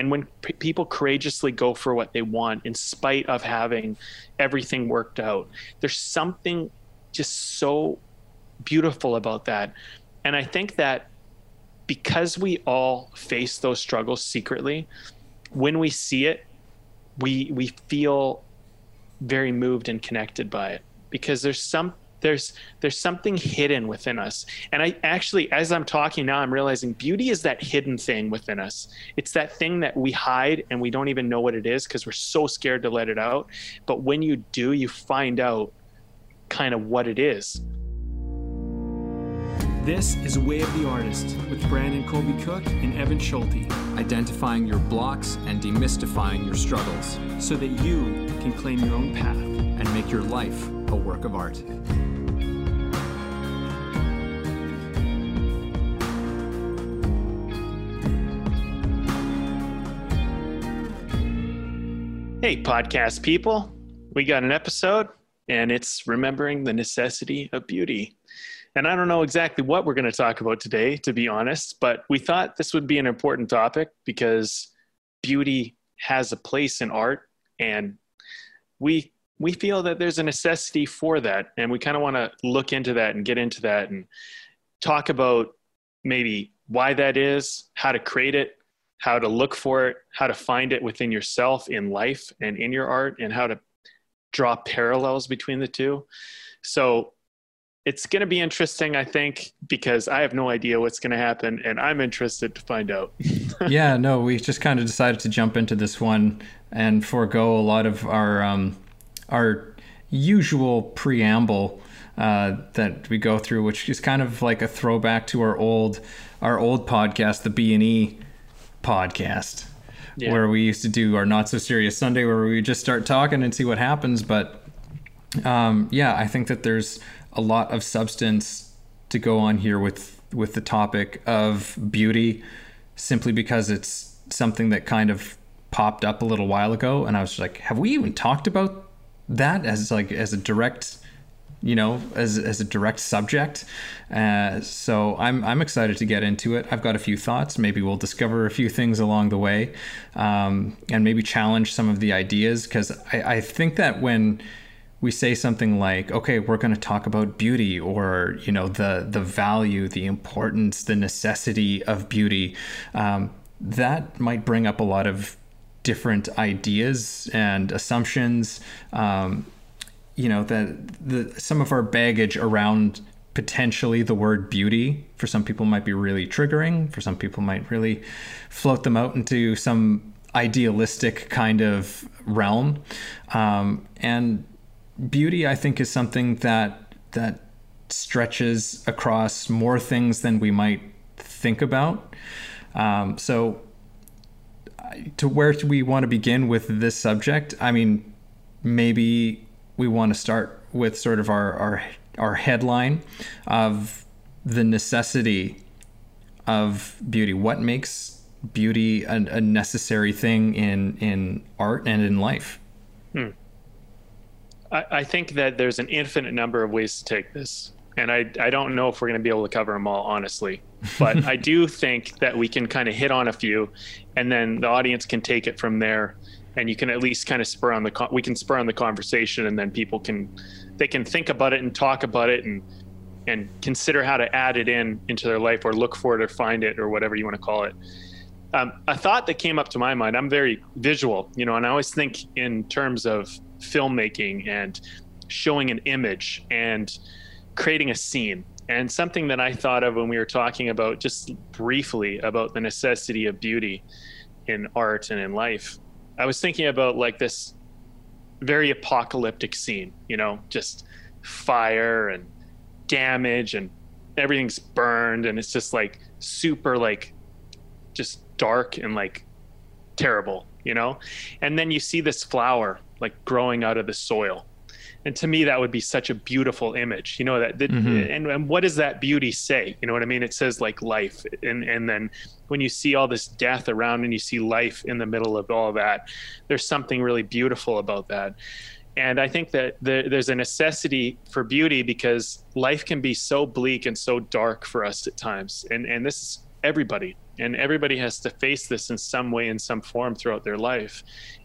and when p- people courageously go for what they want in spite of having everything worked out there's something just so beautiful about that. And i think that because we all face those struggles secretly when we see it we we feel very moved and connected by it. Because there's some there's there's something hidden within us and i actually as i'm talking now i'm realizing beauty is that hidden thing within us it's that thing that we hide and we don't even know what it is because we're so scared to let it out but when you do you find out kind of what it is this is Way of the Artist with Brandon Colby Cook and Evan Schulte. Identifying your blocks and demystifying your struggles so that you can claim your own path and make your life a work of art. Hey, podcast people. We got an episode, and it's remembering the necessity of beauty. And I don't know exactly what we're going to talk about today, to be honest, but we thought this would be an important topic because beauty has a place in art, and we we feel that there's a necessity for that, and we kind of want to look into that and get into that and talk about maybe why that is, how to create it, how to look for it, how to find it within yourself in life and in your art, and how to draw parallels between the two. So it's going to be interesting, I think, because I have no idea what's going to happen, and I'm interested to find out. yeah, no, we just kind of decided to jump into this one and forego a lot of our um, our usual preamble uh, that we go through, which is kind of like a throwback to our old our old podcast, the B and E podcast, yeah. where we used to do our not so serious Sunday, where we just start talking and see what happens. But um, yeah, I think that there's a lot of substance to go on here with with the topic of beauty, simply because it's something that kind of popped up a little while ago, and I was like, have we even talked about that as like as a direct you know, as, as a direct subject. Uh, so I'm, I'm excited to get into it. I've got a few thoughts. Maybe we'll discover a few things along the way um, and maybe challenge some of the ideas because I, I think that when we say something like, okay, we're going to talk about beauty or, you know, the, the value, the importance, the necessity of beauty, um, that might bring up a lot of different ideas and assumptions. Um, you know that the some of our baggage around potentially the word beauty for some people might be really triggering for some people might really float them out into some idealistic kind of realm. Um, and beauty i think is something that that stretches across more things than we might think about. Um, so to where do we want to begin with this subject i mean maybe we want to start with sort of our our, our headline of the necessity of beauty. What makes beauty a, a necessary thing in in art and in life? Hmm. I, I think that there's an infinite number of ways to take this, and I I don't know if we're going to be able to cover them all, honestly. But I do think that we can kind of hit on a few, and then the audience can take it from there and you can at least kind of spur on the we can spur on the conversation and then people can they can think about it and talk about it and and consider how to add it in into their life or look for it or find it or whatever you want to call it. Um, a thought that came up to my mind i'm very visual you know and i always think in terms of filmmaking and showing an image and creating a scene. And something that i thought of when we were talking about just briefly about the necessity of beauty in art and in life I was thinking about like this very apocalyptic scene, you know, just fire and damage and everything's burned and it's just like super like just dark and like terrible, you know? And then you see this flower like growing out of the soil and to me that would be such a beautiful image you know that, that mm-hmm. and, and what does that beauty say? You know what i mean? It says like life. And and then when you see all this death around and you see life in the middle of all of that there's something really beautiful about that. And i think that the, there's a necessity for beauty because life can be so bleak and so dark for us at times. And and this is everybody. And everybody has to face this in some way in some form throughout their life.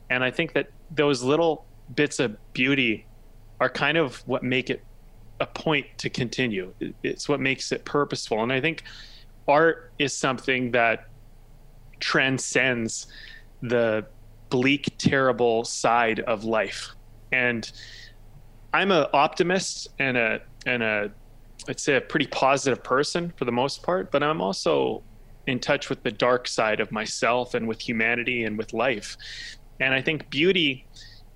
And i think that those little bits of beauty are kind of what make it a point to continue. It's what makes it purposeful. And i think art is something that transcends the bleak terrible side of life. And i'm an optimist and a and a I'd say a pretty positive person for the most part, but I'm also in touch with the dark side of myself and with humanity and with life. And I think beauty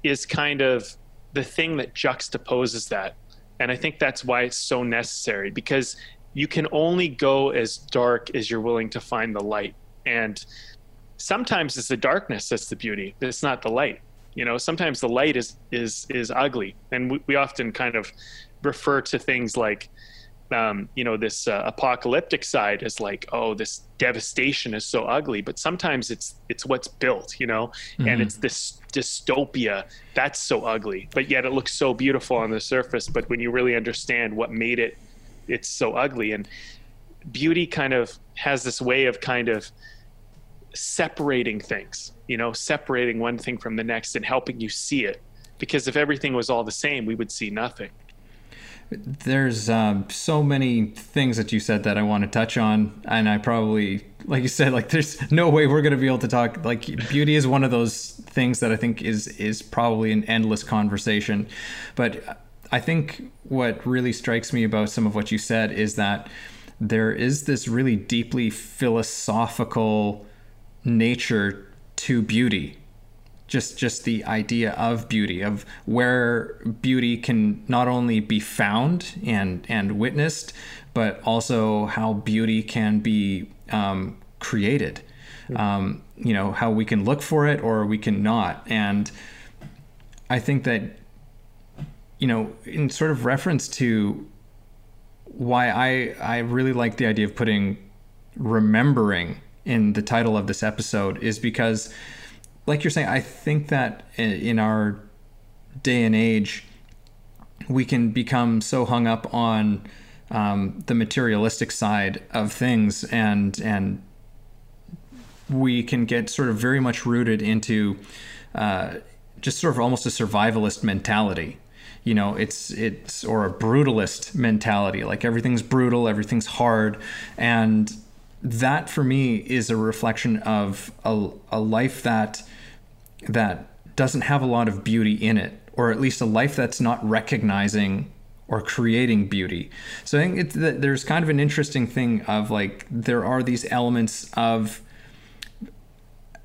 is kind of the thing that juxtaposes that. And I think that's why it's so necessary because you can only go as dark as you're willing to find the light. And sometimes it's the darkness that's the beauty, it's not the light. You know, sometimes the light is is is ugly, and we, we often kind of refer to things like um, you know this uh, apocalyptic side is like oh this devastation is so ugly but sometimes it's it's what's built you know? Mm-hmm. and it's this dystopia that's so ugly but yet it looks so beautiful on the surface but when you really understand what made it it's so ugly. And beauty kind of has this way of kind of separating things you know separating one thing from the next and helping you see it. Because if everything was all the same we would see nothing there's um, so many things that you said that I want to touch on, and I probably, like you said, like there's no way we're going to be able to talk. Like beauty is one of those things that I think is is probably an endless conversation, but I think what really strikes me about some of what you said is that there is this really deeply philosophical nature to beauty just just the idea of beauty of where beauty can not only be found and and witnessed but also how beauty can be um, created. Um, you know how we can look for it or we can not. And i think that you know in sort of reference to why i i really like the idea of putting remembering in the title of this episode is because like you're saying, I think that in our day and age, we can become so hung up on um, the materialistic side of things, and and we can get sort of very much rooted into uh, just sort of almost a survivalist mentality. You know, it's it's or a brutalist mentality, like everything's brutal, everything's hard, and that for me is a reflection of a, a life that that doesn't have a lot of beauty in it, or at least a life that's not recognizing or creating beauty. So I think it's, there's kind of an interesting thing of like there are these elements of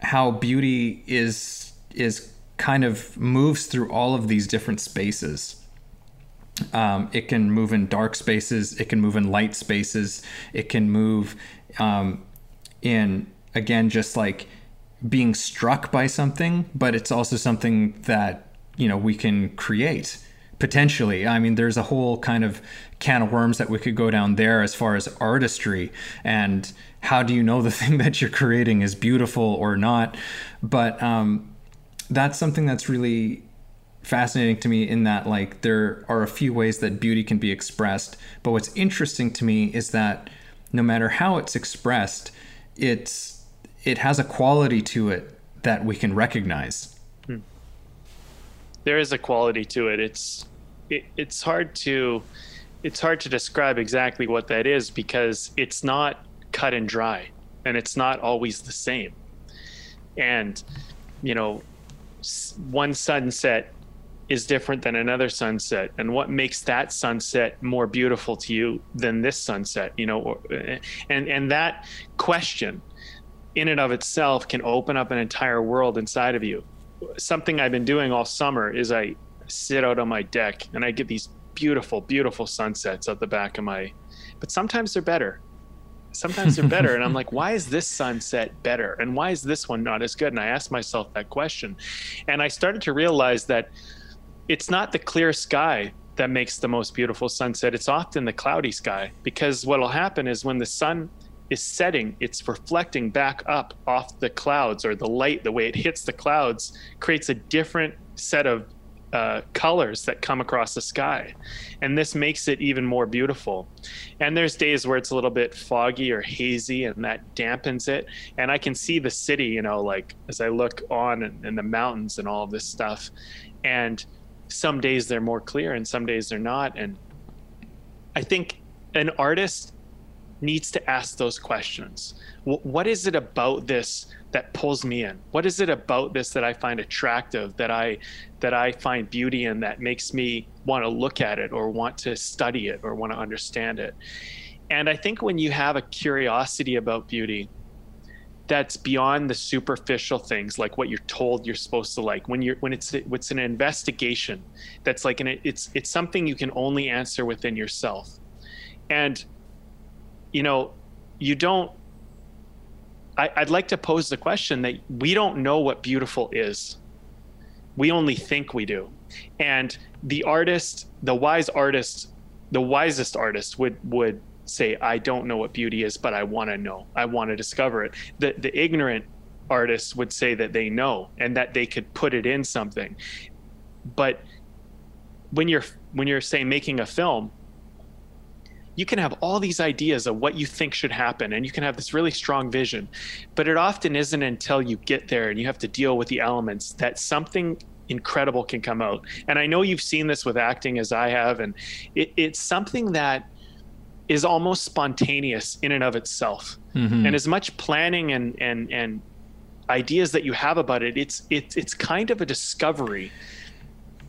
how beauty is is kind of moves through all of these different spaces. Um, it can move in dark spaces. It can move in light spaces. It can move um, in again just like being struck by something, but it's also something that, you know, we can create potentially. I mean, there's a whole kind of can of worms that we could go down there as far as artistry and how do you know the thing that you're creating is beautiful or not? But um, that's something that's really fascinating to me in that like there are a few ways that beauty can be expressed but what's interesting to me is that no matter how it's expressed it's it has a quality to it that we can recognize. Hmm. There is a quality to it. It's it, it's hard to it's hard to describe exactly what that is because it's not cut and dry and it's not always the same. And you know, one sunset is different than another sunset and what makes that sunset more beautiful to you than this sunset you know and and that question in and of itself can open up an entire world inside of you. Something I've been doing all summer is I sit out on my deck and I get these beautiful, beautiful sunsets at the back of my. But sometimes they're better. Sometimes they're better, and I'm like, why is this sunset better, and why is this one not as good? And I asked myself that question, and I started to realize that it's not the clear sky that makes the most beautiful sunset. It's often the cloudy sky because what'll happen is when the sun is setting, it's reflecting back up off the clouds or the light, the way it hits the clouds creates a different set of uh, colors that come across the sky. And this makes it even more beautiful. And there's days where it's a little bit foggy or hazy and that dampens it. And I can see the city, you know, like as I look on and, and the mountains and all this stuff. And some days they're more clear and some days they're not. And I think an artist needs to ask those questions. what is it about this that pulls me in? What is it about this that I find attractive, that I that I find beauty in that makes me want to look at it or want to study it or want to understand it? And I think when you have a curiosity about beauty that's beyond the superficial things like what you're told you're supposed to like when you're when it's it's an investigation that's like an it's it's something you can only answer within yourself and you know you don't I, would like to pose the question that we don't know what beautiful is. We only think we do. And the artist, the wise artist, the wisest artist would would say, I don't know what beauty is, but I want to know. I want to discover it. The the ignorant artists would say that they know and that they could put it in something. But when you're when you're say making a film, you can have all these ideas of what you think should happen and you can have this really strong vision but it often isn't until you get there and you have to deal with the elements that something incredible can come out and i know you've seen this with acting as i have and it, it's something that is almost spontaneous in and of itself mm-hmm. and as much planning and and and ideas that you have about it it's it's it's kind of a discovery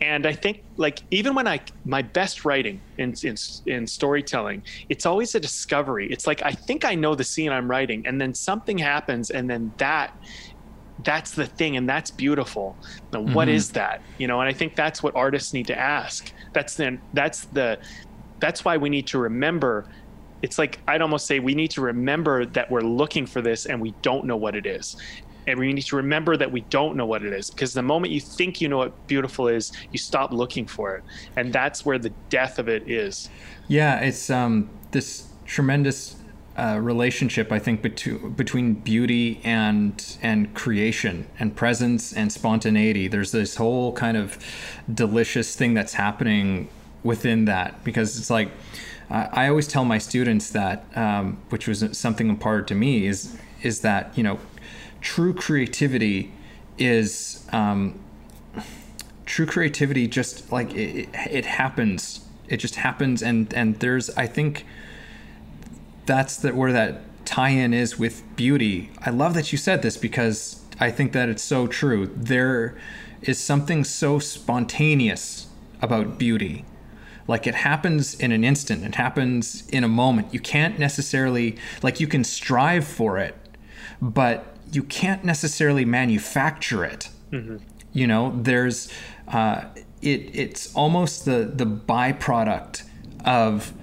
and I think like even when I my best writing in, in in storytelling, it's always a discovery. It's like I think I know the scene I'm writing, and then something happens, and then that that's the thing, and that's beautiful. Now, mm-hmm. what is that? You know, and I think that's what artists need to ask. That's the that's the that's why we need to remember it's like I'd almost say we need to remember that we're looking for this and we don't know what it is and we need to remember that we don't know what it is because the moment you think you know what beautiful is you stop looking for it and that's where the death of it is yeah it's um, this tremendous uh, relationship I think between between beauty and and creation and presence and spontaneity. There's this whole kind of delicious thing that's happening within that because it's like I always tell my students that, um, which was something imparted to me, is is that you know true creativity is um, true creativity just like it, it happens. It just happens and and there's i think that's that where that tie-in is with beauty. I love that you said this because i think that it's so true. There is something so spontaneous about beauty. Like it happens in an instant. It happens in a moment. You can't necessarily like you can strive for it but you can't necessarily manufacture it. Mm-hmm. You know, there's uh, it. It's almost the the byproduct of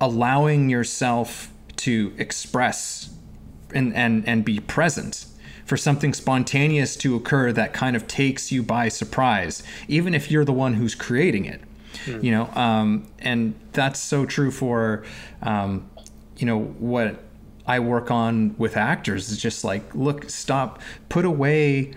allowing yourself to express and and and be present for something spontaneous to occur that kind of takes you by surprise, even if you're the one who's creating it. Mm. You know, um, and that's so true for um, you know what I work on with actors is just like, look, stop, put away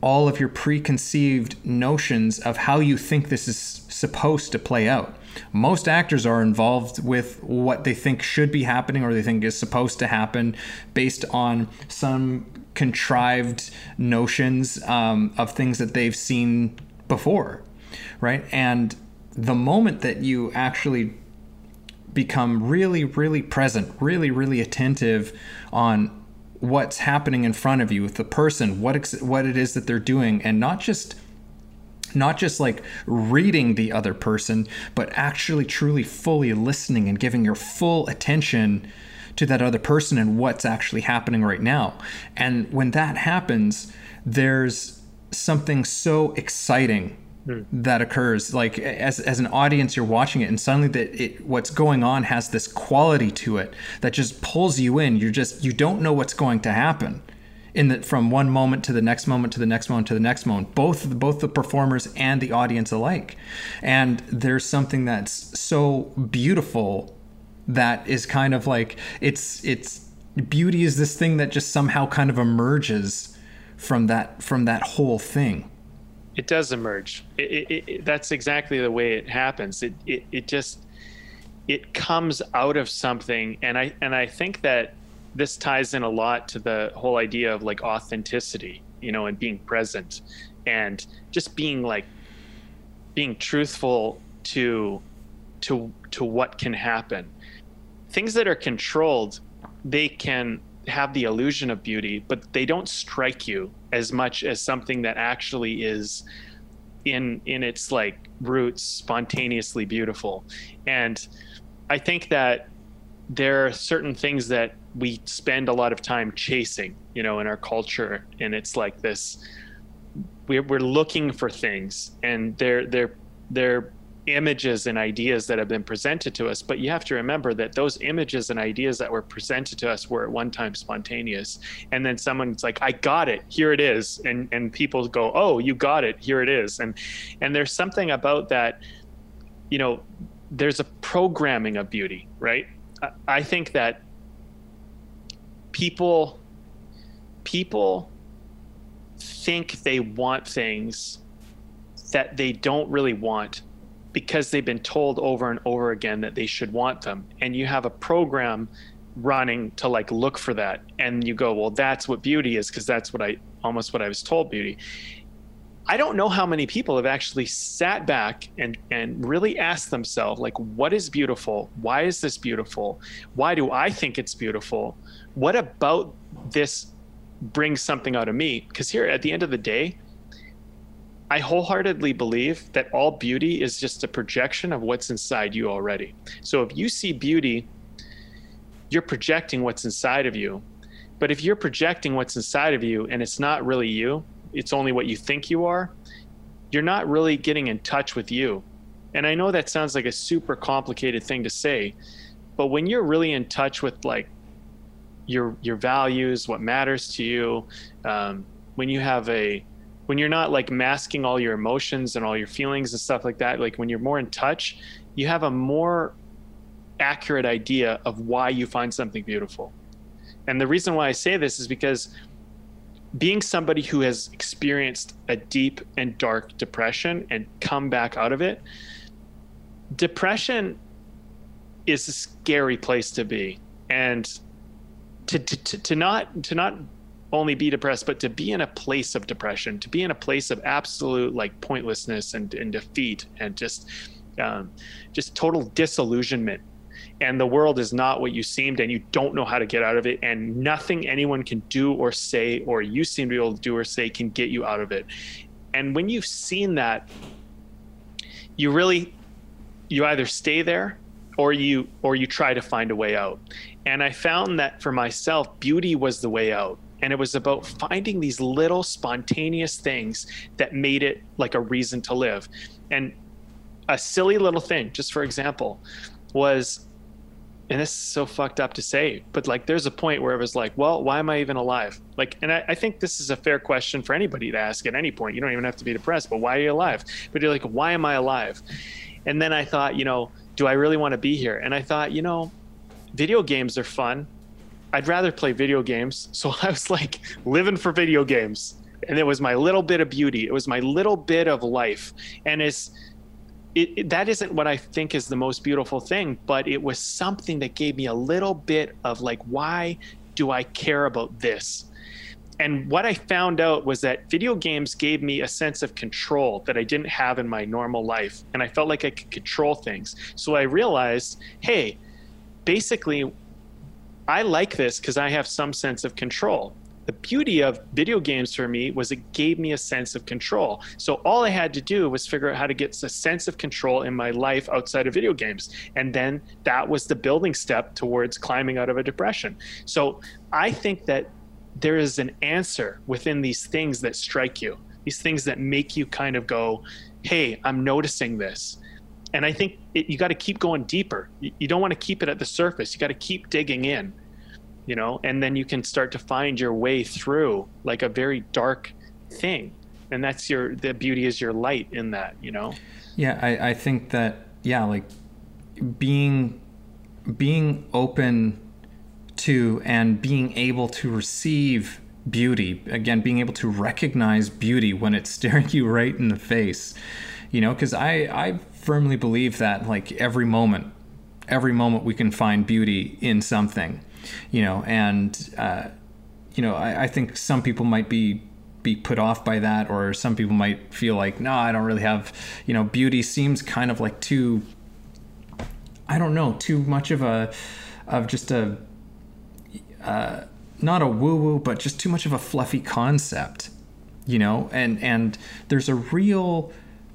all of your preconceived notions of how you think this is supposed to play out. Most actors are involved with what they think should be happening or they think is supposed to happen based on some contrived notions um, of things that they've seen before, right? And the moment that you actually become really, really present, really, really attentive on what's happening in front of you with the person, what ex- what it is that they're doing, and not just not just like reading the other person, but actually truly fully listening and giving your full attention to that other person and what's actually happening right now. And when that happens, there's something so exciting Hmm. that occurs like as, as an audience you're watching it and suddenly that it what's going on has this quality to it that just pulls you in. You're just you don't know what's going to happen in the from one moment to the next moment to the next moment to the next moment both both the performers and the audience alike. And there's something that's so beautiful that is kind of like it's it's beauty is this thing that just somehow kind of emerges from that from that whole thing It does emerge. It, it, it, that's exactly the way it happens. It, it it just it comes out of something, and I and I think that this ties in a lot to the whole idea of like authenticity, you know, and being present, and just being like being truthful to to to what can happen. Things that are controlled, they can have the illusion of beauty, but they don't strike you as much as something that actually is in in its like roots spontaneously beautiful. And I think that there are certain things that we spend a lot of time chasing, you know, in our culture, and it's like this. We're we're looking for things, and they're they're they're images and ideas that have been presented to us but you have to remember that those images and ideas that were presented to us were at one time spontaneous. And then someone's like i got it. Here it is. And and people go oh you got it. Here it is. And and there's something about that you know there's a programming of beauty right? I think that people people think they want things that they don't really want because they've been told over and over again that they should want them. And you have a program running to like look for that. And you go well that's what beauty is because that's what i almost what i was told beauty. I don't know how many people have actually sat back and and really asked themselves like what is beautiful? Why is this beautiful? Why do i think it's beautiful? What about this brings something out of me? Because here at the end of the day I wholeheartedly believe that all beauty is just a projection of what's inside you already. So if you see beauty, you're projecting what's inside of you. But if you're projecting what's inside of you and it's not really you, it's only what you think you are, you're not really getting in touch with you. And I know that sounds like a super complicated thing to say, but when you're really in touch with like your your values, what matters to you, um, when you have a when you're not like masking all your emotions and all your feelings and stuff like that like when you're more in touch you have a more accurate idea of why you find something beautiful. And the reason why i say this is because being somebody who has experienced a deep and dark depression and come back out of it depression is a scary place to be. And to, to, to not to not only be depressed, but to be in a place of depression, to be in a place of absolute like pointlessness and, and defeat and just um, just total disillusionment. And the world is not what you seemed, and you don't know how to get out of it. And nothing anyone can do or say, or you seem to be able to do or say, can get you out of it. And when you've seen that, you really you either stay there or you or you try to find a way out and i found that for myself beauty was the way out and it was about finding these little spontaneous things that made it like a reason to live. And a silly little thing just for example was and this is so fucked up to say but like there's a point where it was like well why am i even alive? Like and I, I, think this is a fair question for anybody to ask at any point. You don't even have to be depressed but why are you alive? But you're like why am i alive? And then i thought you know do i really want to be here? And i thought you know video games are fun I'd rather play video games. So I was like living for video games. And it was my little bit of beauty. It was my little bit of life. And it's it, it, that isn't what I think is the most beautiful thing, but it was something that gave me a little bit of like, why do I care about this? And what I found out was that video games gave me a sense of control that I didn't have in my normal life. And I felt like I could control things. So I realized, hey, basically, I like this because I have some sense of control. The beauty of video games for me was it gave me a sense of control. So all I had to do was figure out how to get a sense of control in my life outside of video games. And then that was the building step towards climbing out of a depression. So I think that there is an answer within these things that strike you, these things that make you kind of go, hey, I'm noticing this and I think it, you got to keep going deeper. You, you don't want to keep it at the surface. You got to keep digging in, you know, and then you can start to find your way through like a very dark thing. And that's your the beauty is your light in that, you know. Yeah, I, I think that yeah, like being being open to and being able to receive beauty again being able to recognize beauty when it's staring you right in the face you know because i i firmly believe that like every moment every moment we can find beauty in something you know and uh, you know I, I think some people might be be put off by that or some people might feel like no i don't really have you know beauty seems kind of like too i don't know too much of a of just a uh, not a woo woo but just too much of a fluffy concept you know and and there's a real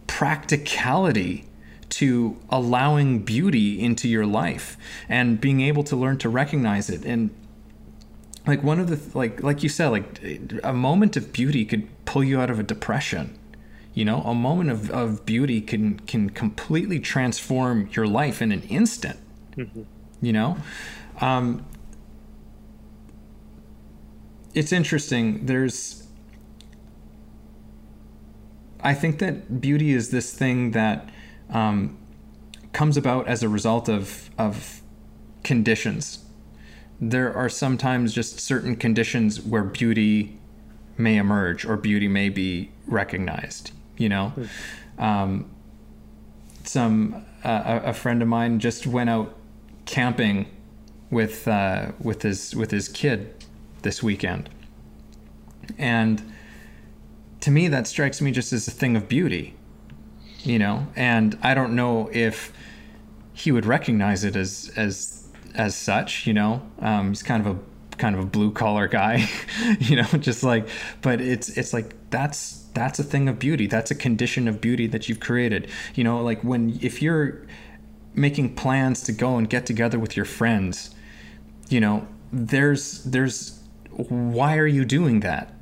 practicality to allowing beauty into your life and being able to learn to recognize it. And like one of the like like you said like a moment of beauty could pull you out of a depression you know? A moment of, of beauty can can completely transform your life in an instant mm-hmm. you know? Um, it's interesting. There's i think that beauty is this thing that um, comes about as a result of of conditions. There are sometimes just certain conditions where beauty may emerge or beauty may be recognized you know? Um, some uh, a friend of mine just went out camping with uh, with his with his kid this weekend. And to me that strikes me just as a thing of beauty you know and i don't know if he would recognize it as as as such. You know, um, he's kind of a kind of a blue collar guy. you know, just like, but it's it's like that's that's a thing of beauty. That's a condition of beauty that you've created. You know, like when if you're making plans to go and get together with your friends, you know, there's there's why are you doing that?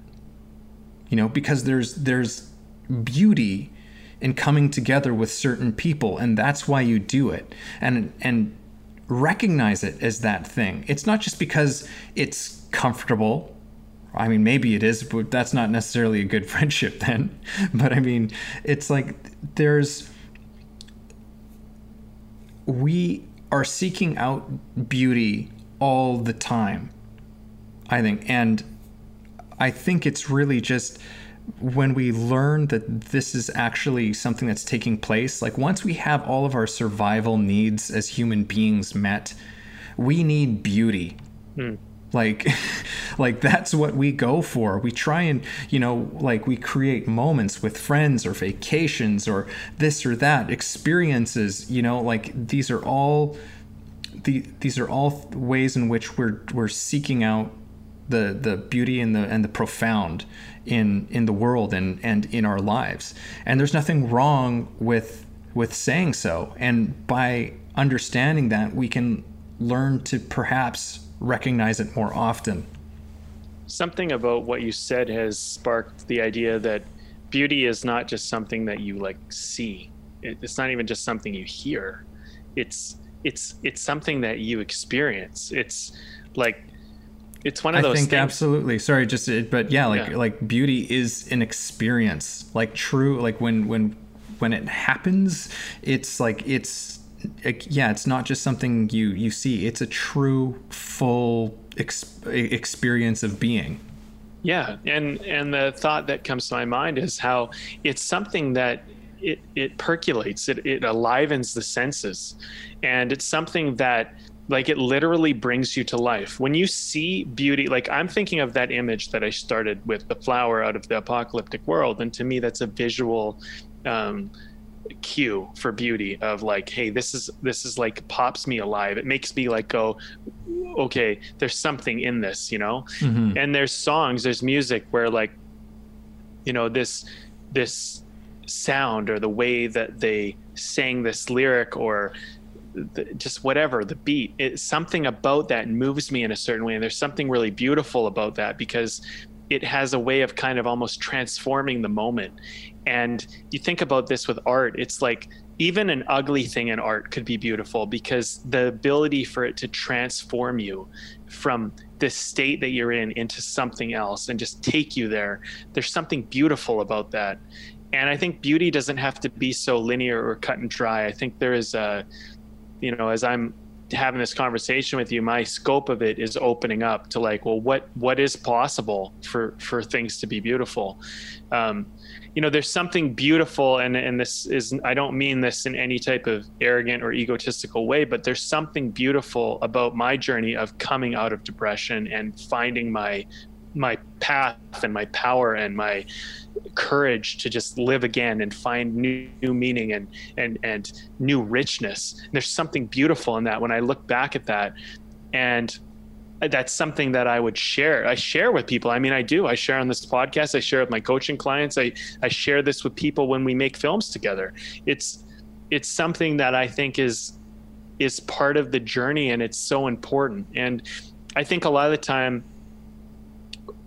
You know, because there's there's beauty in coming together with certain people and that's why you do it. And and recognize it as that thing. It's not just because it's comfortable. I mean, maybe it is, but that's not necessarily a good friendship then. But I mean, it's like there's. We are seeking out beauty all the time, I think. And I think it's really just when we learn that this is actually something that's taking place, like once we have all of our survival needs as human beings met, we need beauty. Hmm. Like, like that's what we go for. We try and, you know, like we create moments with friends or vacations or this or that experiences, you know, like these are all the, these are all ways in which we're, we're seeking out the, the beauty and the, and the profound in in the world and and in our lives. And there's nothing wrong with with saying so. And by understanding that we can learn to perhaps recognize it more often. Something about what you said has sparked the idea that beauty is not just something that you like see. It's not even just something you hear. It's it's it's something that you experience. It's like it's one of those. I think things. absolutely. Sorry, just but yeah, like yeah. like beauty is an experience. Like true, like when when when it happens, it's like it's it, yeah, it's not just something you you see. It's a true, full ex- experience of being. Yeah, and and the thought that comes to my mind is how it's something that it it percolates, it it alivens the senses, and it's something that like it literally brings you to life. When you see beauty like i'm thinking of that image that i started with the flower out of the apocalyptic world. And to me that's a visual um, cue for beauty of like hey this is this is like pops me alive. It makes me like go okay there's something in this you know? Mm-hmm. and there's songs there's music where like you know this this sound or the way that they sang this lyric or the, just whatever the beat it's something about that moves me in a certain way. And there's something really beautiful about that because it has a way of kind of almost transforming the moment. And you think about this with art it's like even an ugly thing in art could be beautiful because the ability for it to transform you from this state that you're in into something else and just take you there. There's something beautiful about that. And i think beauty doesn't have to be so linear or cut and dry. I think there is a you know, as I'm having this conversation with you, my scope of it is opening up to like, well, what what is possible for for things to be beautiful? Um, you know, there's something beautiful, and and this is I don't mean this in any type of arrogant or egotistical way, but there's something beautiful about my journey of coming out of depression and finding my my path and my power and my courage to just live again and find new, new meaning and and and new richness. And there's something beautiful in that when I look back at that, and that's something that I would share. I share with people. I mean, I do. I share on this podcast. I share with my coaching clients. I I share this with people when we make films together. It's it's something that I think is is part of the journey and it's so important. And I think a lot of the time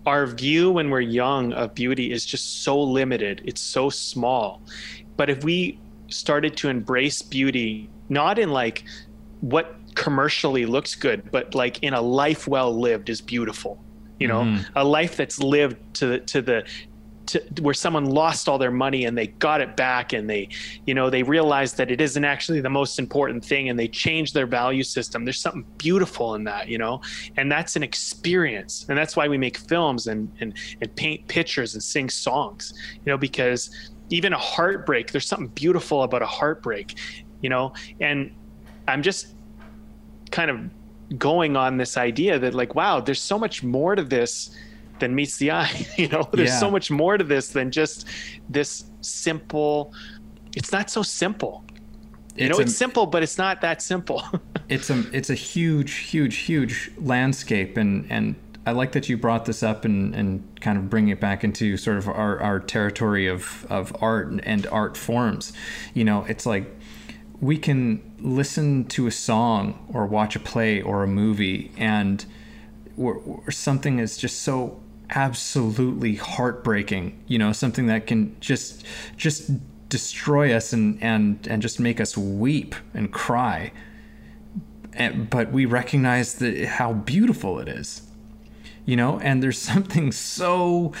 our view when we're young of beauty is just so limited. It's so small. But if we started to embrace beauty, not in like what commercially looks good, but like in a life well lived is beautiful. You know, mm-hmm. a life that's lived to the to the to, where someone lost all their money and they got it back and they you know they realized that it isn't actually the most important thing and they changed their value system. There's something beautiful in that you know and that's an experience. And that's why we make films and and, and paint pictures and sing songs you know because even a heartbreak there's something beautiful about a heartbreak you know and i'm just kind of going on this idea that like wow there's so much more to this than meets the eye. You know, there's yeah. so much more to this than just this simple. It's not so simple. You it's know, a, it's simple, but it's not that simple. it's a it's a huge, huge, huge landscape, and and I like that you brought this up and and kind of bring it back into sort of our our territory of of art and art forms. You know, it's like we can listen to a song or watch a play or a movie and or, or something is just so absolutely heartbreaking you know something that can just just destroy us and and and just make us weep and cry. And, but we recognize that how beautiful it is you know and there's something so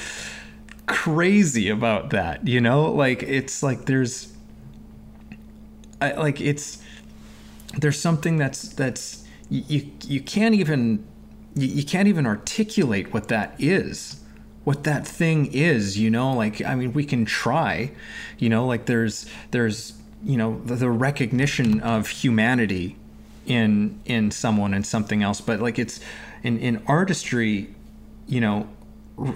crazy about that you know? Like it's like there's I, like it's there's something that's that's you you can't even you, you can't even articulate what that is what that thing is you know? Like i mean we can try you know? Like there's there's you know the, the, recognition of humanity in in someone and something else but like it's in in artistry you know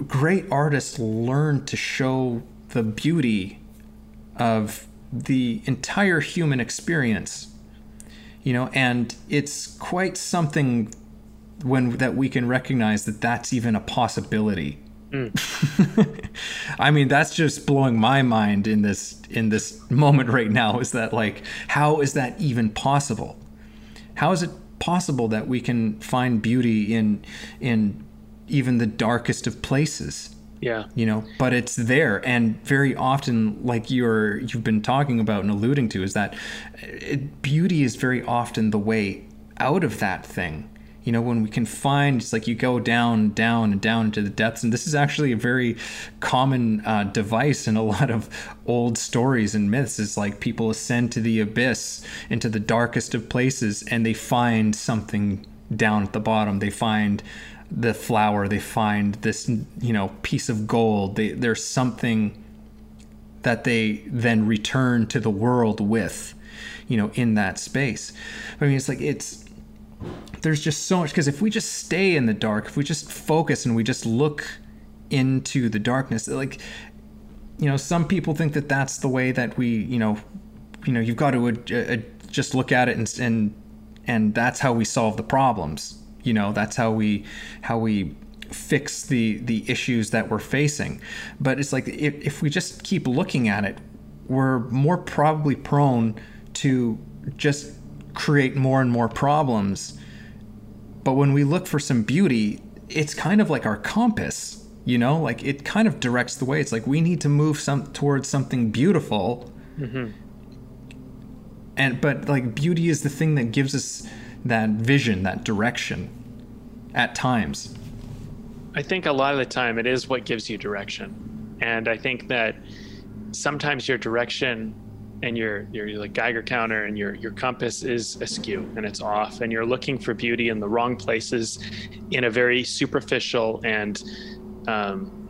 great artists learn to show the beauty of the entire human experience you know? And it's quite something when that we can recognize that that's even a possibility. Mm. I mean, that's just blowing my mind in this in this moment right now. Is that like how is that even possible? How is it possible that we can find beauty in in even the darkest of places? Yeah. You know, but it's there and very often like you're you've been talking about and alluding to is that it, beauty is very often the way out of that thing you know when we can find it's like you go down down and down into the depths. And this is actually a very common uh, device in a lot of old stories and myths. Is like people ascend to the abyss into the darkest of places and they find something down at the bottom. They find the flower. They find this you know piece of gold. They, there's something that they then return to the world with you know in that space. I mean it's like it's there's just so much because if we just stay in the dark, if we just focus and we just look into the darkness, like you know, some people think that that's the way that we, you know, you know, you've got to uh, uh, just look at it and and and that's how we solve the problems. You know, that's how we how we fix the the issues that we're facing. But it's like if, if we just keep looking at it, we're more probably prone to just create more and more problems. But when we look for some beauty, it's kind of like our compass, you know, like it kind of directs the way. It's like we need to move some towards something beautiful. Mm-hmm. And but like beauty is the thing that gives us that vision, that direction at times. I think a lot of the time it is what gives you direction. And I think that sometimes your direction and your your like Geiger counter and your your compass is askew and it's off and you're looking for beauty in the wrong places in a very superficial and um,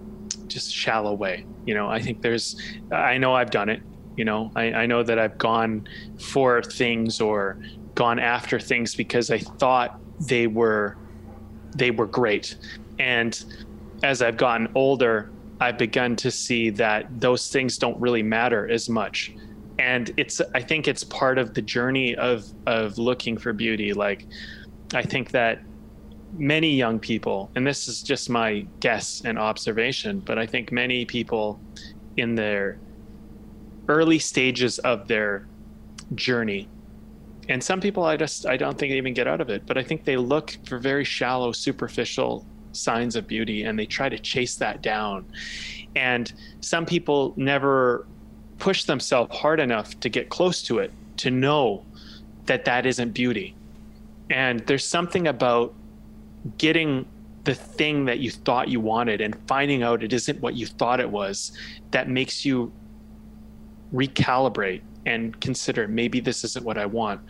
just shallow way. You know, I think there's I know I've done it. You know, I, I know that I've gone for things or gone after things because I thought they were they were great. And as I've gotten older, I've begun to see that those things don't really matter as much. And it's I think it's part of the journey of of looking for beauty. Like I think that many young people, and this is just my guess and observation, but I think many people in their early stages of their journey and some people i just i don't think they even get out of it but i think they look for very shallow superficial signs of beauty and they try to chase that down and some people never push themselves hard enough to get close to it to know that that isn't beauty and there's something about getting the thing that you thought you wanted and finding out it isn't what you thought it was that makes you recalibrate and consider maybe this isn't what I want.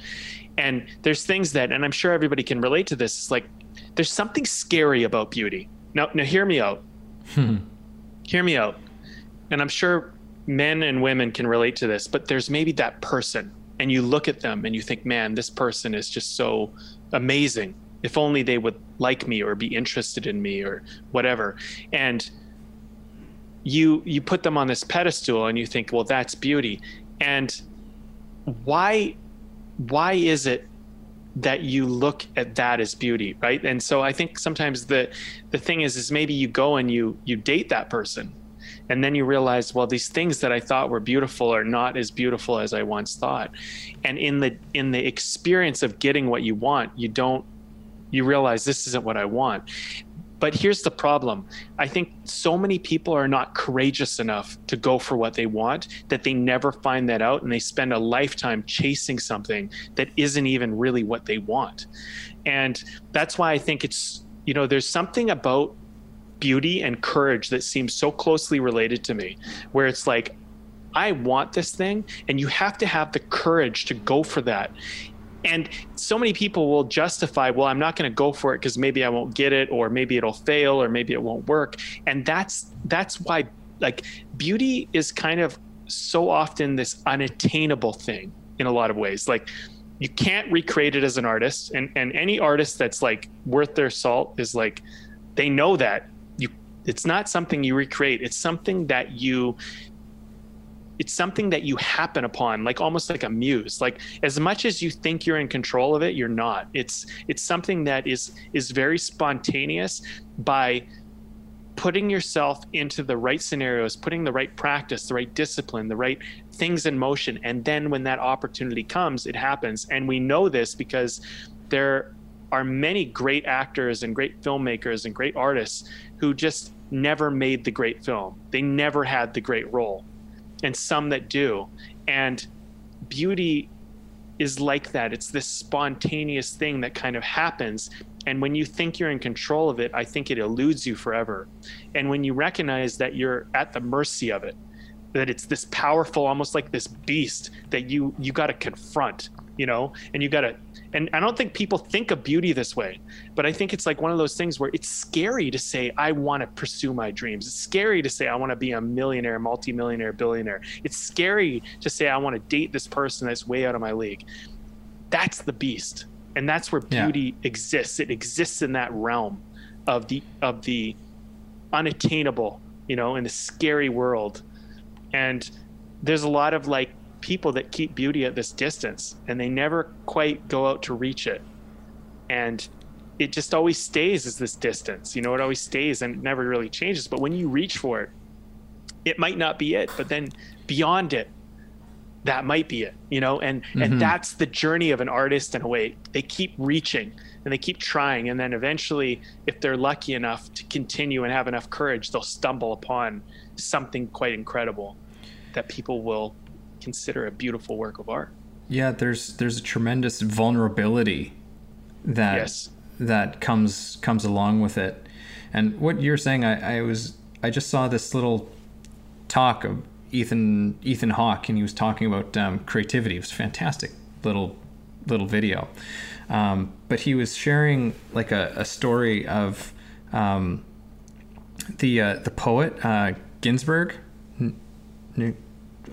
And there's things that, and I'm sure everybody can relate to this. It's like there's something scary about beauty. Now, now hear me out. Hmm. Hear me out. And I'm sure men and women can relate to this, but there's maybe that person, and you look at them and you think, man, this person is just so amazing. If only they would like me or be interested in me or whatever. And you you put them on this pedestal and you think well that's beauty and why why is it that you look at that as beauty right and so i think sometimes the the thing is is maybe you go and you you date that person and then you realize well these things that i thought were beautiful are not as beautiful as i once thought. And in the in the experience of getting what you want you don't you realize this isn't what i want. But here's the problem. I think so many people are not courageous enough to go for what they want that they never find that out and they spend a lifetime chasing something that isn't even really what they want. And that's why I think it's, you know, there's something about beauty and courage that seems so closely related to me, where it's like, I want this thing, and you have to have the courage to go for that. And so many people will justify well i'm not going to go for it because maybe i won't get it or maybe it'll fail or maybe it won't work. And that's that's why like beauty is kind of so often this unattainable thing in a lot of ways. Like you can't recreate it as an artist and and any artist that's like worth their salt is like they know that it's not something you recreate. It's something that you it's something that you happen upon like almost like a muse. Like as much as you think you're in control of it you're not. It's it's something that is is very spontaneous by putting yourself into the right scenarios putting the right practice the right discipline the right things in motion. And then when that opportunity comes it happens. And we know this because there are many great actors and great filmmakers and great artists who just never made the great film they never had the great role and some that do. And beauty is like that. It's this spontaneous thing that kind of happens. And when you think you're in control of it, I think it eludes you forever. And when you recognize that you're at the mercy of it, that it's this powerful, almost like this beast that you you got to confront, you know, and you got to and I don't think people think of beauty this way, but I think it's like one of those things where it's scary to say, I want to pursue my dreams. It's scary to say, I want to be a millionaire, multimillionaire, billionaire. It's scary to say, I want to date this person that's way out of my league. That's the beast. And that's where beauty yeah. exists. It exists in that realm of the, of the unattainable, you know, in the scary world. And there's a lot of like people that keep beauty at this distance and they never quite go out to reach it. And it just always stays as this distance. You know, it always stays and it never really changes. But when you reach for it, it might not be it, but then beyond it, that might be it, you know, and mm-hmm. and that's the journey of an artist in a way. They keep reaching and they keep trying, and then eventually, if they're lucky enough to continue and have enough courage, they'll stumble upon something quite incredible that people will consider a beautiful work of art. Yeah, there's there's a tremendous vulnerability that yes. that comes comes along with it. And what you're saying, I, I was I just saw this little talk of Ethan Ethan Hawke, and he was talking about um, creativity. It was a fantastic little little video. Um, but he was sharing like a, a story of um, the uh, the poet uh, Ginsberg.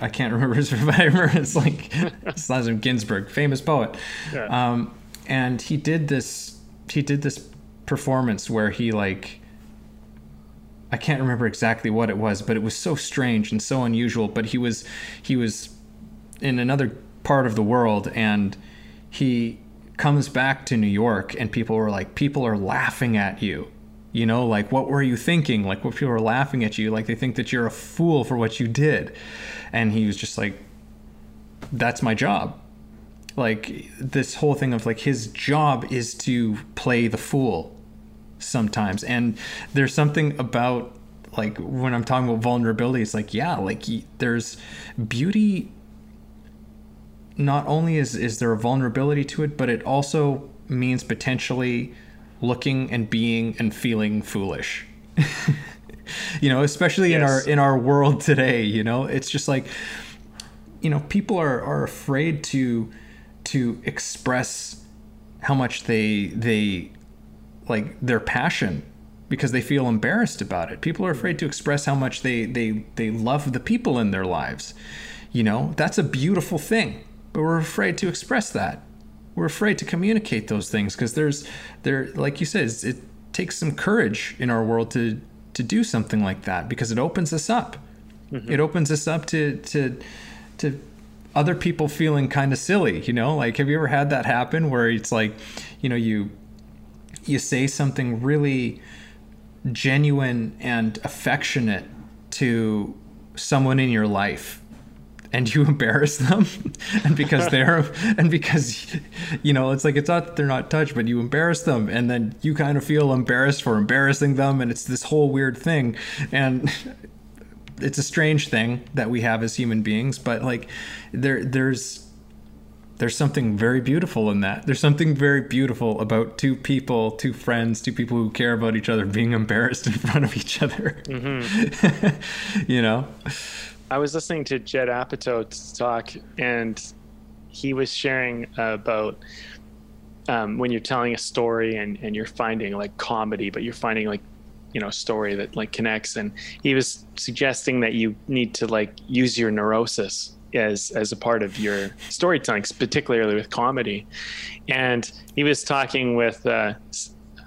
I can't remember his remember it's like last name famous poet. Yeah. Um, and he did this he did this performance where he like I can't remember exactly what it was, but it was so strange and so unusual. But he was he was in another part of the world, and he comes back to New York, and people were like, people are laughing at you. You know, like what were you thinking? Like what people are laughing at you, like they think that you're a fool for what you did. And he was just like, that's my job. Like this whole thing of like his job is to play the fool sometimes. And there's something about like when i'm talking about vulnerability it's like yeah like there's beauty not only is is there a vulnerability to it but it also means potentially looking and being and feeling foolish you know especially yes. in our in our world today you know it's just like you know people are are afraid to to express how much they they like their passion because they feel embarrassed about it. People are mm-hmm. afraid to express how much they they they love the people in their lives. You know, that's a beautiful thing, but we're afraid to express that. We're afraid to communicate those things because there's there like you said it takes some courage in our world to to do something like that because it opens us up. Mm-hmm. It opens us up to to to other people feeling kind of silly, you know? Like have you ever had that happen where it's like, you know, you you say something really genuine and affectionate to someone in your life and you embarrass them and because they're and because you know it's like it's not that they're not touched but you embarrass them and then you kind of feel embarrassed for embarrassing them and it's this whole weird thing and it's a strange thing that we have as human beings but like there there's there's something very beautiful in that. There's something very beautiful about two people, two friends, two people who care about each other being embarrassed in front of each other. Mm-hmm. you know? I was listening to Judd Apatow's talk, and he was sharing about um, when you're telling a story and, and you're finding like comedy, but you're finding like you know story that like connects and he was suggesting that you need to like use your neurosis as as a part of your storytelling, particularly with comedy. And he was talking with uh,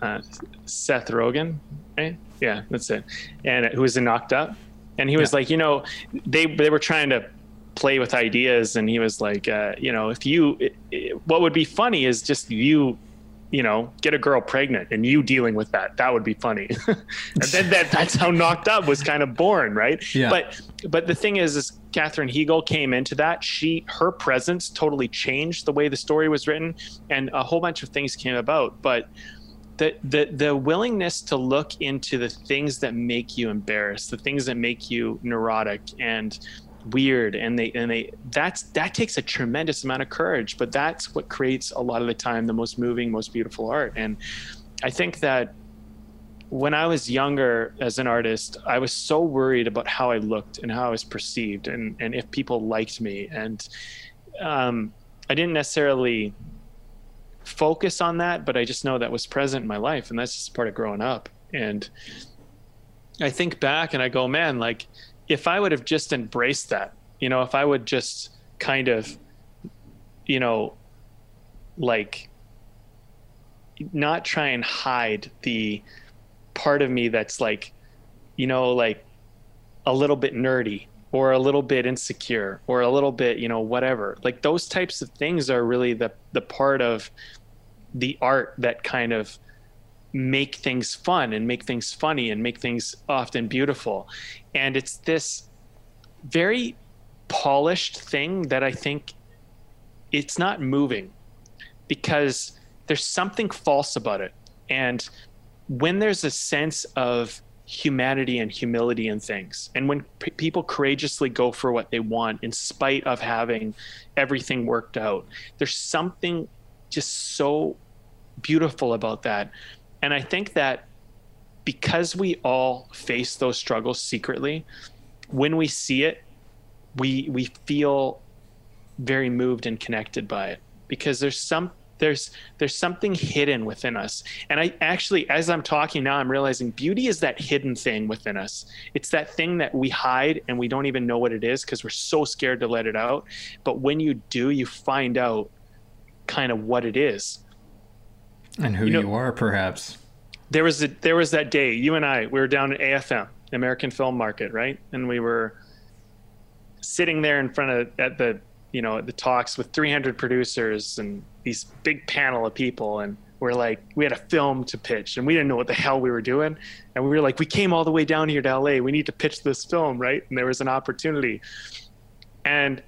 uh, Seth Rogen, right? Yeah, that's it. And who was in Knocked Up, and he was yeah. like, you know, they they were trying to play with ideas, and he was like, uh, you know, if you, it, it, what would be funny is just you you know, get a girl pregnant and you dealing with that. That would be funny. and then that that's how knocked up was kind of born, right? Yeah. But but the thing is is Katherine Heigl came into that. She her presence totally changed the way the story was written and a whole bunch of things came about. But the the the willingness to look into the things that make you embarrassed, the things that make you neurotic and weird and they and they that's that takes a tremendous amount of courage but that's what creates a lot of the time the most moving most beautiful art. And i think that when i was younger as an artist i was so worried about how i looked and how i was perceived and and if people liked me. And um, i didn't necessarily focus on that but i just know that was present in my life and that's just part of growing up. And i think back and i go man like if I would have just embraced that, you know, if I would just kind of, you know, like not try and hide the part of me that's like, you know, like a little bit nerdy or a little bit insecure or a little bit, you know, whatever. Like those types of things are really the the part of the art that kind of make things fun and make things funny and make things often beautiful. And it's this very polished thing that I think it's not moving because there's something false about it. And when there's a sense of humanity and humility in things, and when p- people courageously go for what they want in spite of having everything worked out, there's something just so beautiful about that. And I think that because we all face those struggles secretly, when we see it, we we feel very moved and connected by it. Because there's some there's there's something hidden within us. And i actually as i'm talking now i'm realizing beauty is that hidden thing within us. It's that thing that we hide and we don't even know what it is because we're so scared to let it out. But when you do you find out kind of what it is. And who you, know, you are perhaps. There was a, there was that day you and i we were down at afm american film market right? And we were sitting there in front of at the you know the talks with 300 producers and these big panel of people and we're like we had a film to pitch and we didn't know what the hell we were doing. And we were like we came all the way down here to LA we need to pitch this film right? And there was an opportunity. And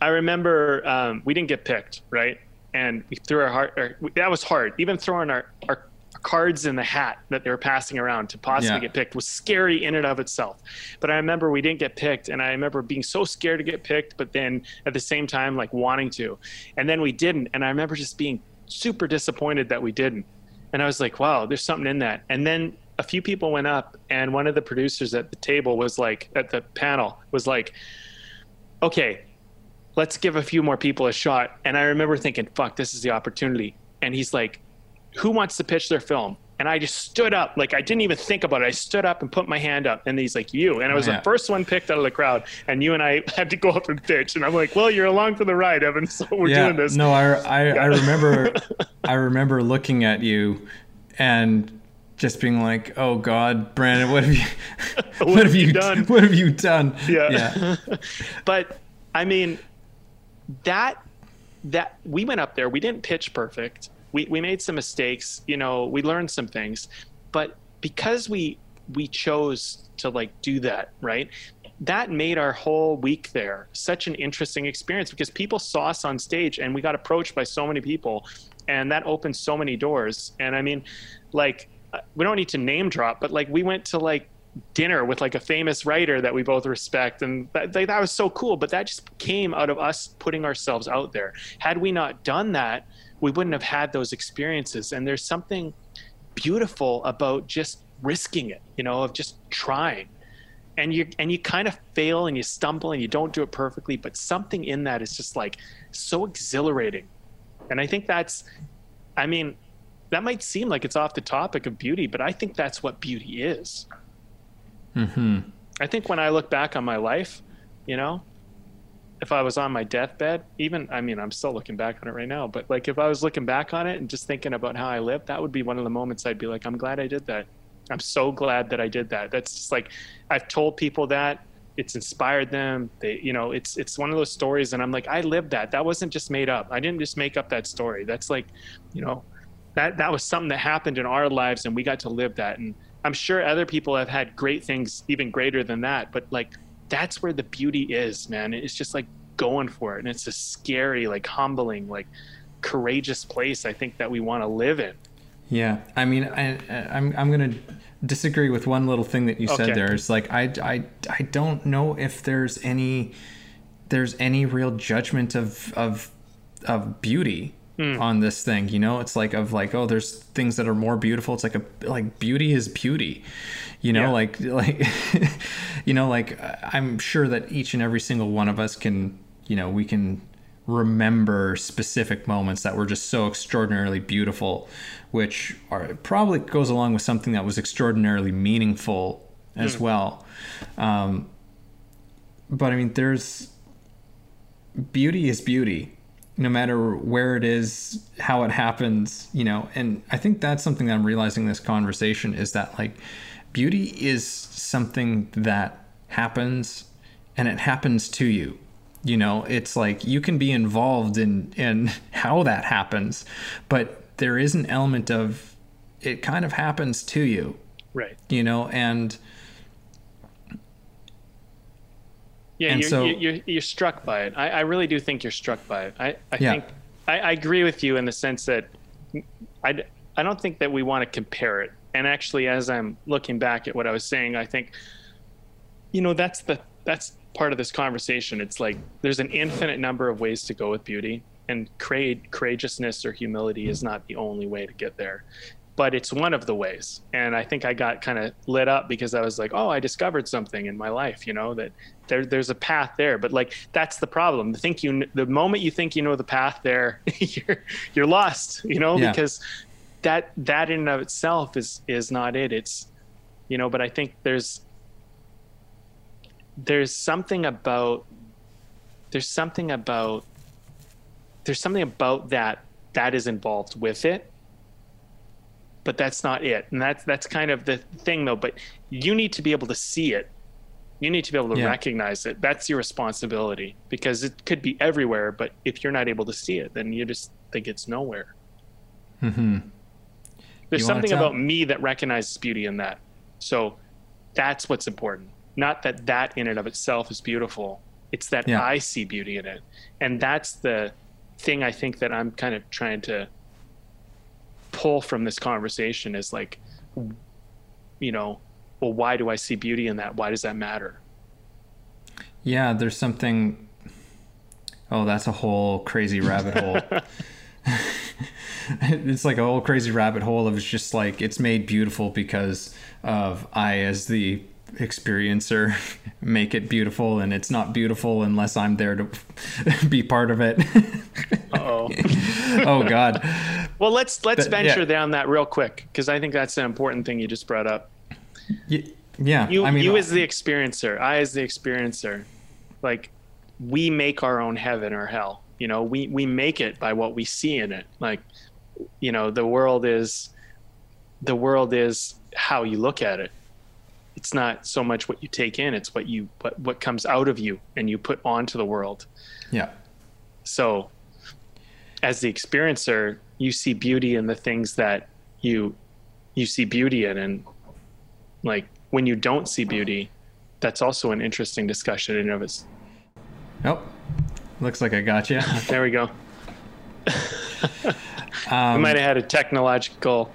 I remember um, we didn't get picked right? And we threw our heart that was hard. Even throwing our, our cards in the hat that they were passing around to possibly yeah. get picked was scary in and of itself. But I remember we didn't get picked, and I remember being so scared to get picked, but then at the same time like wanting to, and then we didn't, and I remember just being super disappointed that we didn't. And I was like, wow, there's something in that. And then a few people went up, and one of the producers at the table was like, at the panel was like, okay, let's give a few more people a shot. And I remember thinking, fuck, this is the opportunity. And he's like, who wants to pitch their film? And I just stood up, like I didn't even think about it. I stood up and put my hand up, and he's like, "You." And I was yeah. the first one picked out of the crowd, and you and I had to go up and pitch. And I'm like, "Well, you're along for the ride, Evan. So we're yeah, doing this." No, I I, yeah. I remember I remember looking at you, and just being like, "Oh God, Brandon, what have you, what, what have you done? What have you done?" Yeah. yeah. but I mean, that that we went up there. We didn't pitch perfect we, we made some mistakes you know we learned some things but because we we chose to like do that right that made our whole week there such an interesting experience because people saw us on stage and we got approached by so many people and that opened so many doors. And i mean like uh, we don't need to name drop but like we went to like dinner with like a famous writer that we both respect and that, like, that was so cool but that just came out of us putting ourselves out there. Had we not done that we wouldn't have had those experiences. And there's something beautiful about just risking it, you know, of just trying. And you and you kind of fail and you stumble and you don't do it perfectly, but something in that is just like so exhilarating. And I think that's I mean, that might seem like it's off the topic of beauty, but I think that's what beauty is. hmm I think when I look back on my life, you know, if I was on my deathbed, even I mean, I'm still looking back on it right now, but like if I was looking back on it and just thinking about how I lived, that would be one of the moments I'd be like, I'm glad I did that. I'm so glad that I did that. That's just like I've told people that it's inspired them. They, you know, it's it's one of those stories, and I'm like, I lived that. That wasn't just made up. I didn't just make up that story. That's like, you know, that that was something that happened in our lives, and we got to live that. And I'm sure other people have had great things, even greater than that. But like, that's where the beauty is, man. It's just like going for it, and it's a scary, like humbling, like courageous place. I think that we want to live in. Yeah, I mean, I, I'm I'm gonna disagree with one little thing that you said okay. there. It's like I, I I don't know if there's any there's any real judgment of of of beauty mm. on this thing. You know, it's like of like oh, there's things that are more beautiful. It's like a like beauty is beauty you know yeah. like like you know like i'm sure that each and every single one of us can you know we can remember specific moments that were just so extraordinarily beautiful which are probably goes along with something that was extraordinarily meaningful as mm. well um, but i mean there's beauty is beauty no matter where it is how it happens you know and i think that's something that i'm realizing this conversation is that like beauty is something that happens and it happens to you. You know it's like you can be involved in in how that happens but there is an element of it kind of happens to you. Right. You know and yeah and you're, so, you're, you're struck by it. I, I really do think you're struck by it. I, I yeah. think I, I agree with you in the sense that I, I don't think that we want to compare it. And actually as i'm looking back at what i was saying i think you know that's the that's part of this conversation. It's like there's an infinite number of ways to go with beauty and courageousness or humility is not the only way to get there but it's one of the ways. And I think I got kind of lit up because I was like, oh, I discovered something in my life, you know, that there, there's a path there. But like, that's the problem. The think you, the moment you think you know the path there, you're, you're lost, you know, Yeah. because that, that in and of itself is, is not it. It's, you know, but I think there's, there's something about, there's something about, there's something about that that is involved with it but that's not it. And that's that's kind of the thing though. But you need to be able to see it. You need to be able to Yeah. recognize it. That's your responsibility because it could be everywhere but if you're not able to see it then you just think it's nowhere. Hmm there's You something about me that recognizes beauty in that. So that's what's important. Not that that in and of itself is beautiful. It's that Yeah. i see beauty in it. And that's the thing i think that i'm kind of trying to pull from this conversation is like you know well why do i see beauty in that why does that matter Yeah, there's something. Oh, that's a whole crazy rabbit hole. it's like a whole crazy rabbit hole of it's just like it's made beautiful because of I, as the experiencer, make it beautiful, and it's not beautiful unless I'm there to be part of it. oh oh God. Well let's let's But, yeah. venture down that real quick because i think that's an important thing you just brought up Y- Yeah. you I mean, you uh, as the experiencer i as the experiencer like we make our own heaven or hell you know we we make it by what we see in it like you know the world is the world is how you look at it it's not so much what you take in it's what you what what comes out of you and you put onto the world yeah. so as the experiencer you see beauty in the things that you you see beauty in and like when you don't see beauty that's also an interesting discussion in and of its Oh, looks like I got you. there we go Um, we might have had a technological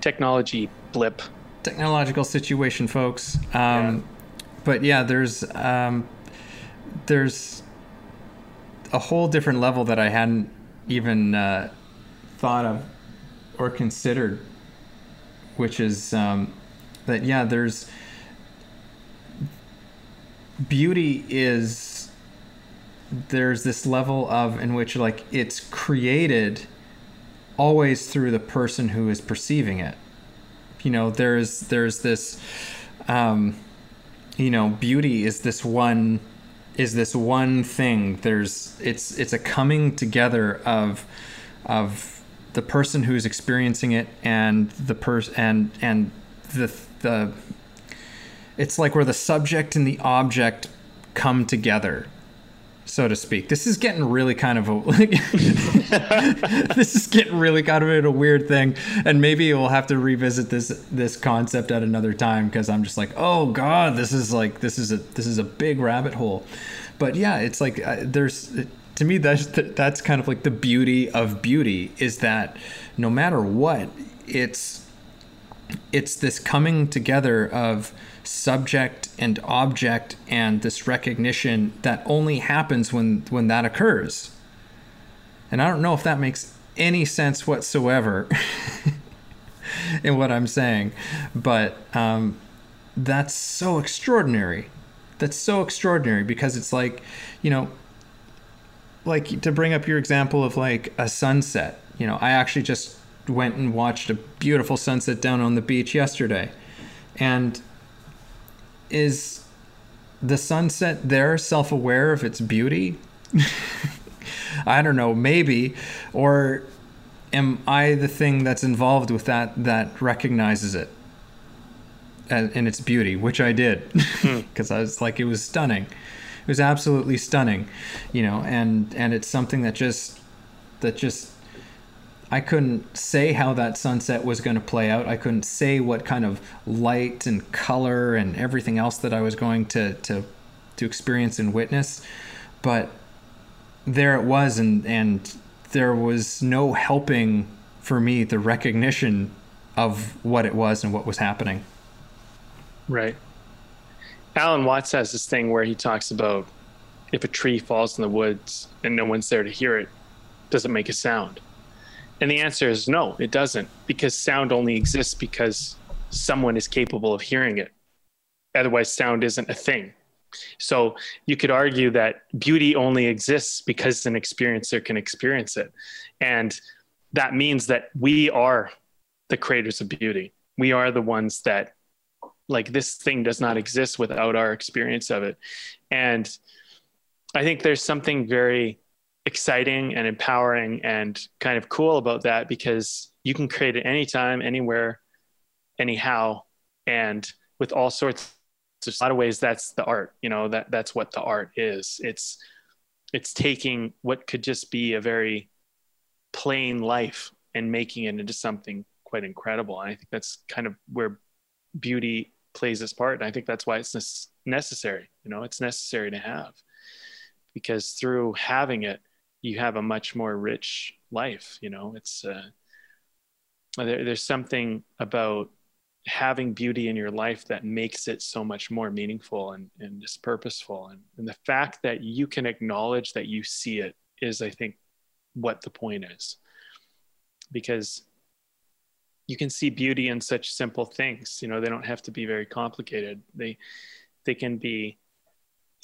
technology blip technological situation, folks. Um, But yeah, there's um, there's a whole different level that I hadn't even uh, thought of or considered, which is um, that yeah, there's beauty is there's this level of in which like it's created always through the person who is perceiving it. You know there's there's this um you know beauty is this one is this one thing. There's it's it's a coming together of of the person who's experiencing it and the person and and the the it's like where the subject and the object come together so to speak. This is getting really kind of a like, this is getting really kind of a weird thing, and maybe we'll have to revisit this this concept at another time because I'm just like, oh god, this is like this is a this is a big rabbit hole. But yeah, it's like uh, there's to me that's that's kind of like the beauty of beauty is that no matter what, it's it's this coming together of subject and object and this recognition that only happens when when that occurs. And i don't know if that makes any sense whatsoever in what i'm saying but um, that's so extraordinary. That's so extraordinary because it's like you know like to bring up your example of like a sunset you know i actually just went and watched a beautiful sunset down on the beach yesterday. And is the sunset there self-aware of its beauty? I don't know maybe. Or am i the thing that's involved with that that recognizes it and in its beauty which i did. Hmm. Because i was like it was stunning. It was absolutely stunning you know and and it's something that just that just I couldn't say how that sunset was going to play out. I couldn't say what kind of light and color and everything else that I was going to to to experience and witness. But there it was and and there was no helping for me the recognition of what it was and what was happening. Right. Alan Watts has this thing where he talks about if a tree falls in the woods and no one's there to hear it, does it make a sound? And the answer is no, it doesn't, because sound only exists because someone is capable of hearing it. Otherwise, sound isn't a thing. So you could argue that beauty only exists because an experiencer can experience it. And that means that we are the creators of beauty. We are the ones that, like, this thing does not exist without our experience of it. And I think there's something very exciting and empowering and kind of cool about that because you can create it anytime, anywhere, anyhow, and with all sorts. There's a lot of ways that's the art. You know that that's what the art is. It's it's taking what could just be a very plain life and making it into something quite incredible. And I think that's kind of where beauty plays its part. And I think that's why it's necessary. You know, it's necessary to have because through having it, you have a much more rich life. You know, it's uh, there, there's something about having beauty in your life that makes it so much more meaningful and, and just purposeful. And, and the fact that you can acknowledge that you see it is, I think, what the point is. Because you can see beauty in such simple things. You know, they don't have to be very complicated. They they can be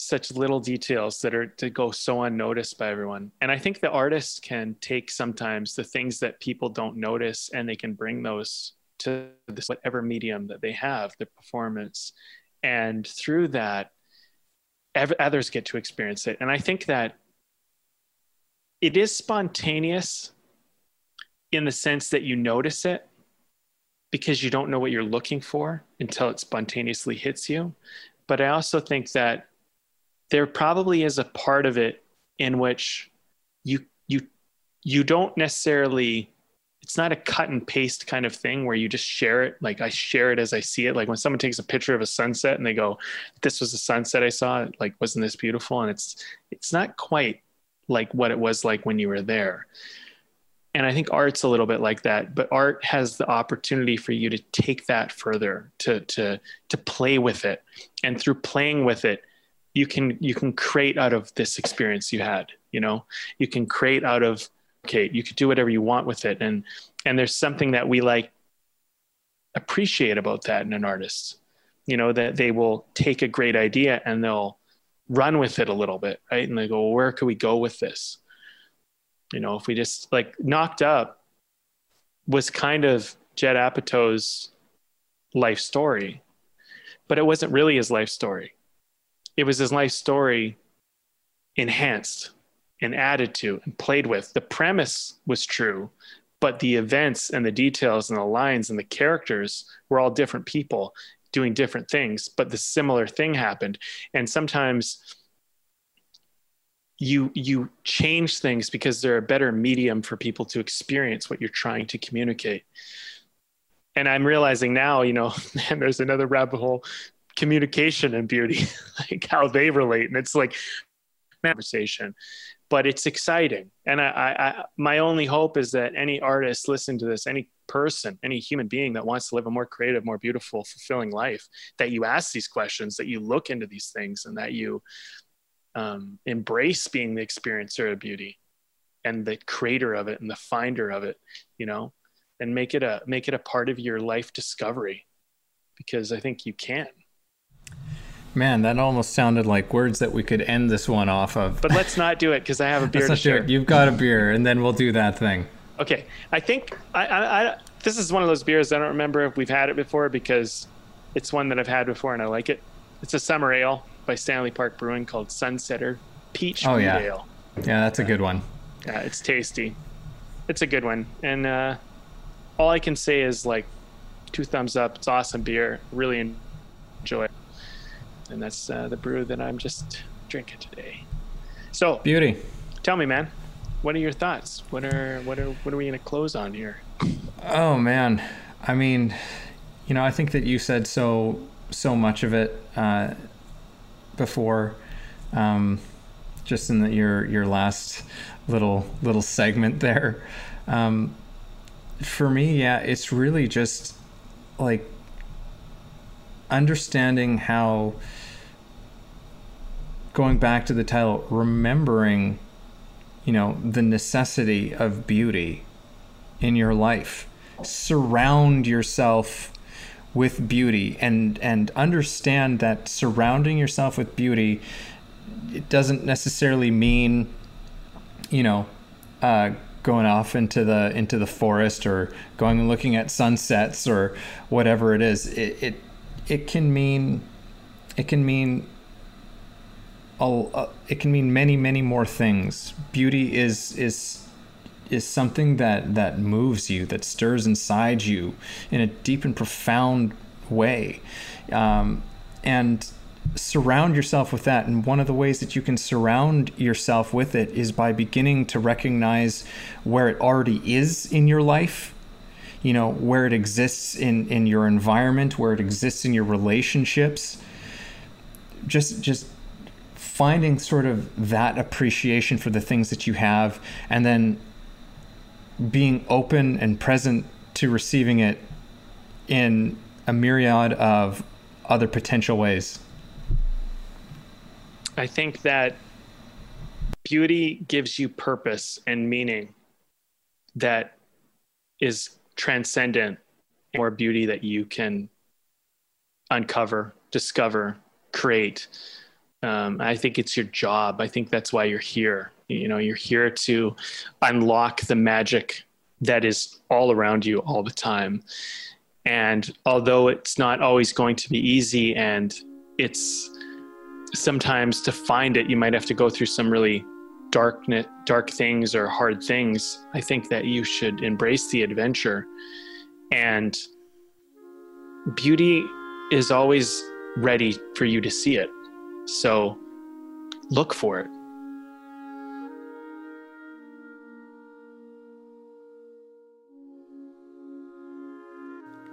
such little details that are to go so unnoticed by everyone. And I think the artist can take sometimes the things that people don't notice and they can bring those to this whatever medium that they have, the performance. And through that, others get to experience it. And I think that it is spontaneous in the sense that you notice it because you don't know what you're looking for until it spontaneously hits you. But I also think that there probably is a part of it in which you you you don't necessarily it's not a cut and paste kind of thing where you just share it like i share it as i see it like when someone takes a picture of a sunset and they go this was the sunset i saw like wasn't this beautiful and it's it's not quite like what it was like when you were there. And I think art's a little bit like that, but art has the opportunity for you to take that further, to to to play with it. And through playing with it, you can you can create out of this experience you had, you know. You can create out of okay, you could do whatever you want with it. And and there's something that we like appreciate about that in an artist. You know, that they will take a great idea and they'll run with it a little bit, right? And they go, well, where could we go with this? You know, if we just like knocked up was kind of Judd Apatow's life story, but it wasn't really his life story. It was his life story enhanced and added to and played with. The premise was true, but the events and the details and the lines and the characters were all different people doing different things, but the similar thing happened. And sometimes you you change things because they're a better medium for people to experience what you're trying to communicate. And I'm realizing now, you know, man, there's another rabbit hole communication and beauty, like how they relate. And it's like conversation but it's exciting. And I, I, my only hope is that any artist listen to this, any person, any human being that wants to live a more creative, more beautiful, fulfilling life, that you ask these questions, that you look into these things, and that you um, embrace being the experiencer of beauty and the creator of it and the finder of it, you know, and make it a make it a part of your life discovery, because I think you can. Man, that almost sounded like words that we could end this one off of. But let's not do it because I have a beer to share. You've got a beer, and then we'll do that thing. Okay, I think I, I, I, this is one of those beers I don't remember if we've had it before because it's one that I've had before and I like it. It's a summer ale by Stanley Park Brewing called Sunsetter Peach oh, yeah. Ale. Yeah, that's a good one. Yeah, it's tasty. It's a good one, and uh, all I can say is like two thumbs up. It's awesome beer. Really enjoy it and that's uh, the brew that I'm just drinking today. So beauty. Tell me, man, what are your thoughts? What are what are what are we gonna close on here? Oh man, I mean, you know, I think that you said so so much of it uh, before, um, just in the, your your last little little segment there. Um, for me, yeah, it's really just like understanding how going back to the title remembering you know the necessity of beauty in your life. Surround yourself with beauty and and understand that surrounding yourself with beauty it doesn't necessarily mean you know uh, going off into the into the forest or going and looking at sunsets or whatever it is it it, it can mean it can mean a, it can mean many many more things. Beauty is is is something that that moves you that stirs inside you in a deep and profound way. Um, and surround yourself with that. And one of the ways that you can surround yourself with it is by beginning to recognize where it already is in your life you know where it exists in in your environment where it exists in your relationships just just finding sort of that appreciation for the things that you have and then being open and present to receiving it in a myriad of other potential ways. I think that beauty gives you purpose and meaning that is transcendent more beauty that you can uncover, discover, create um, I think it's your job. I think that's why you're here. You know, you're here to unlock the magic that is all around you all the time. And although it's not always going to be easy and it's sometimes to find it, you might have to go through some really dark, dark things or hard things. I think that you should embrace the adventure. And beauty is always ready for you to see it. So look for it.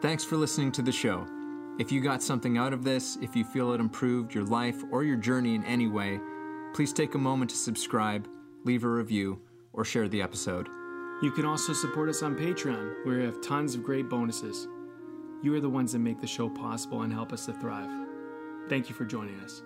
Thanks for listening to the show. If you got something out of this, if you feel it improved your life or your journey in any way, please take a moment to subscribe, leave a review, or share the episode. You can also support us on Patreon, where we have tons of great bonuses. You are the ones that make the show possible and help us to thrive. Thank you for joining us.